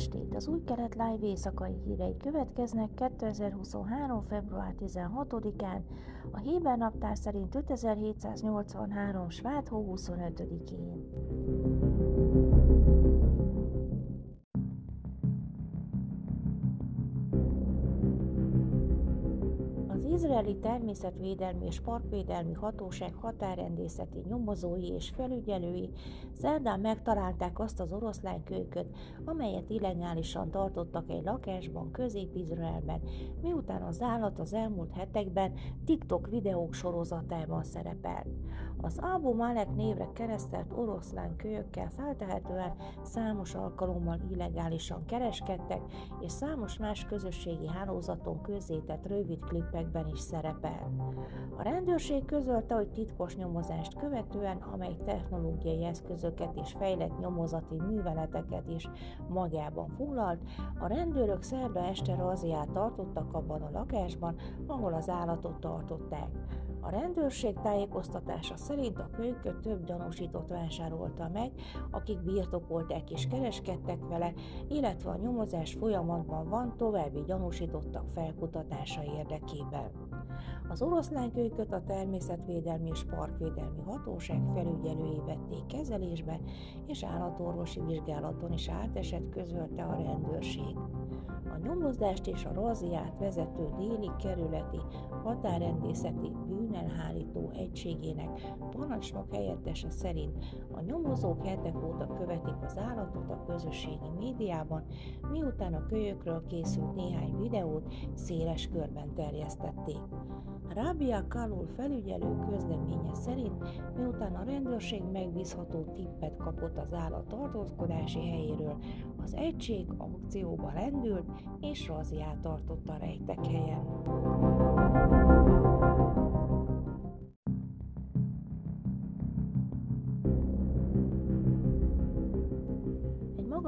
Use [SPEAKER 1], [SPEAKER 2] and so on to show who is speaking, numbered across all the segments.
[SPEAKER 1] estét! Az új kelet live éjszakai hírei következnek 2023. február 16-án, a Héber naptár szerint 5783. svát hó 25-én. Izraeli természetvédelmi és parkvédelmi hatóság határrendészeti nyomozói és felügyelői szerdán megtalálták azt az oroszlánkölyköt, amelyet illegálisan tartottak egy lakásban Közép-Izraelben, miután az állat az elmúlt hetekben TikTok videók sorozatában szerepelt. Az Abu Malek névre keresztelt oroszlán kölyökkel feltehetően számos alkalommal illegálisan kereskedtek, és számos más közösségi hálózaton közzétett rövid klippekben is szerepel. A rendőrség közölte, hogy titkos nyomozást követően, amely technológiai eszközöket és fejlett nyomozati műveleteket is magában foglalt, a rendőrök szerda este raziát tartottak abban a lakásban, ahol az állatot tartották. A rendőrség tájékoztatása szerint a kölyköt több gyanúsított vásárolta meg, akik birtokolták és kereskedtek vele, illetve a nyomozás folyamatban van további gyanúsítottak felkutatása érdekében. Az oroszlánkölyköt a Természetvédelmi és Parkvédelmi Hatóság felügyelői vették kezelésbe, és állatorvosi vizsgálaton is átesett közölte a rendőrség. Nyomozást és a raziát vezető déli kerületi határrendészeti bűnelhárító egységének parancsnok helyettese szerint a nyomozók hetek óta követik az állatot a közösségi médiában, miután a kölyökről készült néhány videót széles körben terjesztették. Rabia Kalul felügyelő közleménye szerint, miután a rendőrség megbízható tippet kapott az állat tartózkodási helyéről, az egység aukcióba lendült és raziát tartott a rejtek helyen.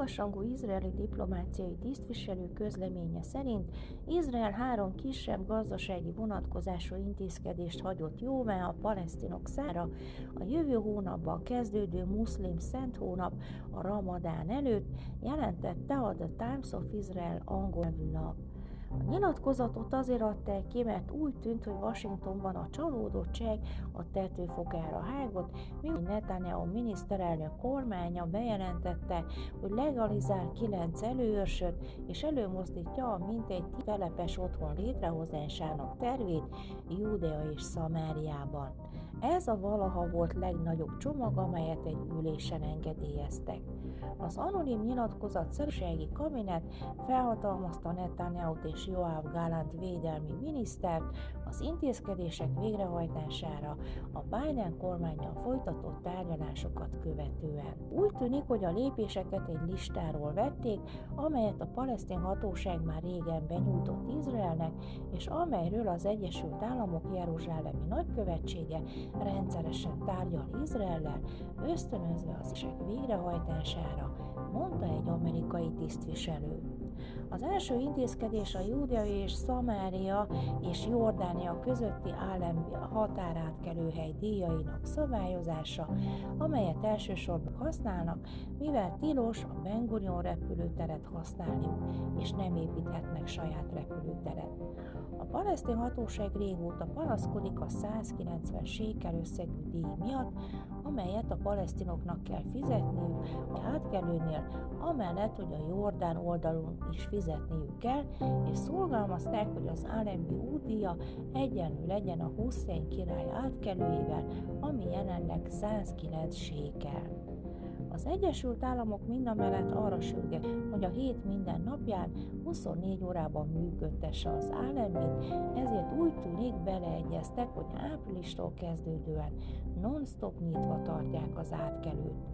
[SPEAKER 1] Magasrangú izraeli diplomáciai tisztviselő közleménye szerint Izrael három kisebb gazdasági vonatkozású intézkedést hagyott jóvá a palesztinok szára a jövő hónapban kezdődő muszlim szent hónap a Ramadán előtt, jelentette a The Times of Israel angol lap. A nyilatkozatot azért adták ki, mert úgy tűnt, hogy Washingtonban a csalódottság a tetőfokára hágott, miután Netanyahu miniszterelnök kormánya bejelentette, hogy legalizál kilenc előőrsöt, és előmozdítja a mintegy telepes otthon létrehozásának tervét Júdea és Szamáriában. Ez a valaha volt legnagyobb csomag, amelyet egy ülésen engedélyeztek. Az anonim nyilatkozat szerűségi kabinet felhatalmazta netanyahu és Joab Gálánt védelmi minisztert az intézkedések végrehajtására a Biden kormányjal folytatott tárgyalásokat követően. Úgy tűnik, hogy a lépéseket egy listáról vették, amelyet a palesztin hatóság már régen benyújtott Izraelnek, és amelyről az Egyesült Államok Jeruzsálemi nagykövetsége rendszeresen tárgyal Izraellel, ösztönözve az isek végrehajtására, mondta egy amerikai tisztviselő. Az első intézkedés a Júdea és Szamária és Jordánia közötti állam határátkelőhely díjainak szabályozása, amelyet elsősorban használnak, mivel tilos a Ben Gurion repülőteret használniuk, és nem építhetnek saját repülőteret. A palesztin hatóság régóta panaszkodik a 190 sékel összegű díj miatt, amelyet a palesztinoknak kell fizetniük a átkelőnél, amellett, hogy a Jordán oldalon is fizetniük kell, és szolgálmazták, hogy az LMB útdíja egyenlő legyen a Hussein király átkelőjével, ami jelenleg 109 sékel. Az Egyesült Államok mindamellett arra sürget, hogy a hét minden napján 24 órában működtesse az állembit, ezért úgy tűnik beleegyeztek, hogy áprilistól kezdődően non-stop nyitva tartják az átkelőt.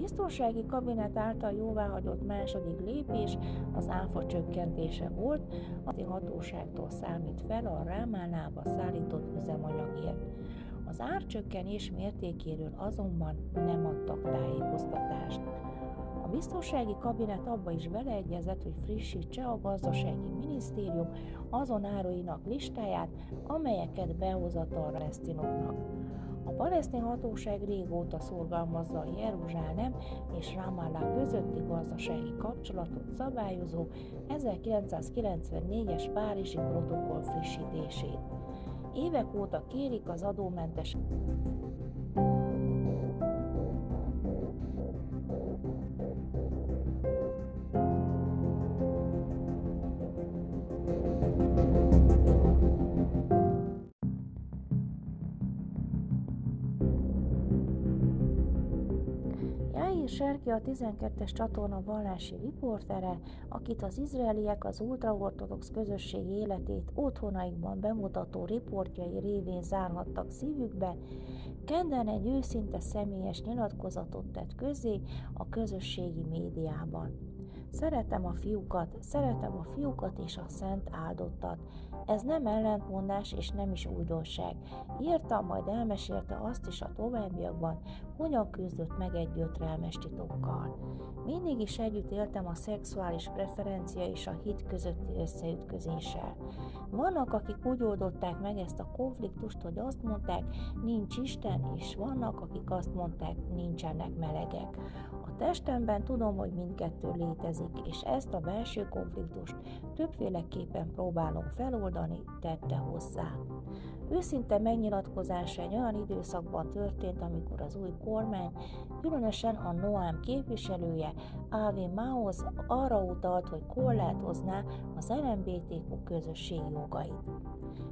[SPEAKER 1] Biztonsági kabinet által jóváhagyott második lépés az áfa csökkentése volt, a hatóságtól számít fel a Rámánába szállított üzemanyagért. Az árcsökkenés mértékéről azonban nem adtak tájékoztatást. A biztonsági kabinet abba is beleegyezett, hogy frissítse a gazdasági minisztérium azon áruinak listáját, amelyeket behozat a palesztinoknak. A palesztin hatóság régóta szorgalmazza a Jeruzsálem és Ramallah közötti gazdasági kapcsolatot szabályozó 1994-es Párizsi protokoll frissítését. Évek óta kérik az adómentes Serki a 12-es csatorna vallási riportere, akit az izraeliek az ultraortodox közösség életét otthonaikban bemutató riportjai révén zárhattak szívükbe, kedden egy őszinte személyes nyilatkozatot tett közé a közösségi médiában. Szeretem a fiúkat, szeretem a fiúkat és a szent áldottat. Ez nem ellentmondás és nem is újdonság. Írta, majd elmesélte azt is a továbbiakban, hogyan küzdött meg egy gyötrelmes titokkal. Mindig is együtt éltem a szexuális preferencia és a hit közötti összeütközéssel. Vannak, akik úgy oldották meg ezt a konfliktust, hogy azt mondták, nincs Isten, és vannak, akik azt mondták, nincsenek melegek. Testemben tudom, hogy mindkettő létezik, és ezt a belső konfliktust többféleképpen próbálom feloldani, tette hozzá. Őszinte megnyilatkozása egy olyan időszakban történt, amikor az új kormány, különösen a Noám képviselője, A.V. Maoz arra utalt, hogy korlátozná az LMBTQ közösség jogait.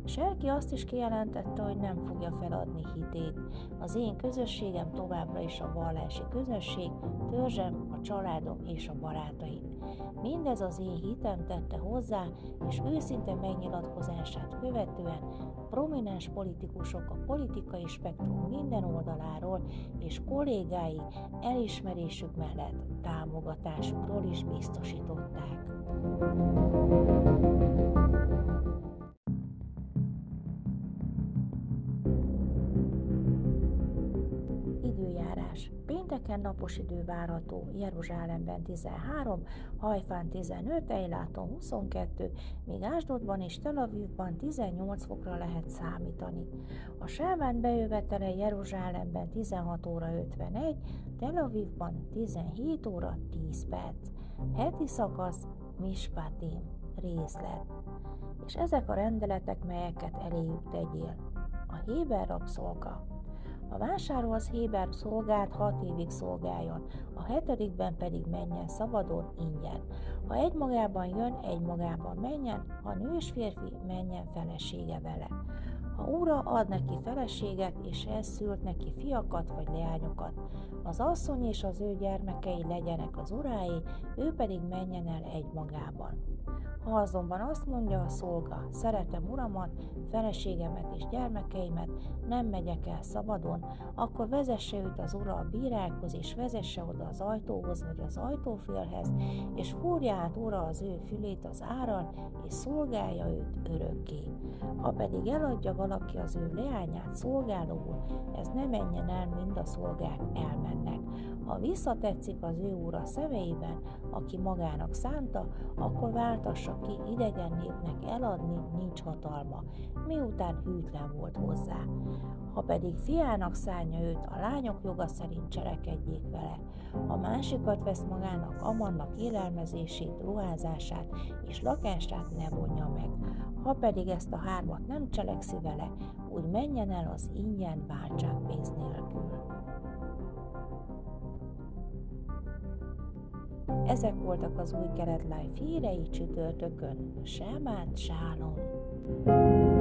[SPEAKER 1] Serki azt is kijelentette, hogy nem fogja feladni hitét. Az én közösségem továbbra is a vallási közösség, törzsem, a családom és a barátaim. Mindez az én hitem tette hozzá, és őszinte megnyilatkozását követően prominens politikusok a politikai spektrum minden oldaláról és kollégái elismerésük mellett támogatásukról is biztosították. Pénteken napos idő várható, Jeruzsálemben 13, Hajfán 15, Ejláton 22, míg Ásdodban és Tel Avivban 18 fokra lehet számítani. A Sáván bejövetele Jeruzsálemben 16 óra 51, Tel Avivban 17 óra 10 perc. Heti szakasz Mispatim, részlet. És ezek a rendeletek, melyeket eléjük tegyél. A Héber rabszolga ha vásárolsz Héber szolgát, hat évig szolgáljon, a hetedikben pedig menjen szabadon ingyen. Ha egy magában jön, egy magában menjen, ha nő és férfi, menjen felesége vele. Ha ura ad neki feleséget, és ez szült neki fiakat vagy leányokat, az asszony és az ő gyermekei legyenek az urái, ő pedig menjen el egy magában. Ha azonban azt mondja a szolga, szeretem uramat, feleségemet és gyermekeimet, nem megyek el szabadon, akkor vezesse őt az ura a bírákhoz, és vezesse oda az ajtóhoz vagy az ajtófélhez, és fúrja át ura az ő fülét az áral, és szolgálja őt örökké. Ha pedig eladja valaki az ő leányát szolgálóul, ez ne menjen el, mind a szolgák elmennek. Ha visszatetszik az ő úra szemeiben, aki magának szánta, akkor váltassa ki idegen népnek eladni, nincs hatalma, miután hűtlen volt hozzá. Ha pedig fiának szánja őt, a lányok joga szerint cselekedjék vele. A másikat vesz magának, amannak élelmezését, ruházását és lakását ne vonja meg. Ha pedig ezt a hármat nem cselekszi vele, úgy menjen el az ingyen váltságpénz nélkül. Ezek voltak az új keretláj fírei csütörtökön. Sámát, sálom! thank you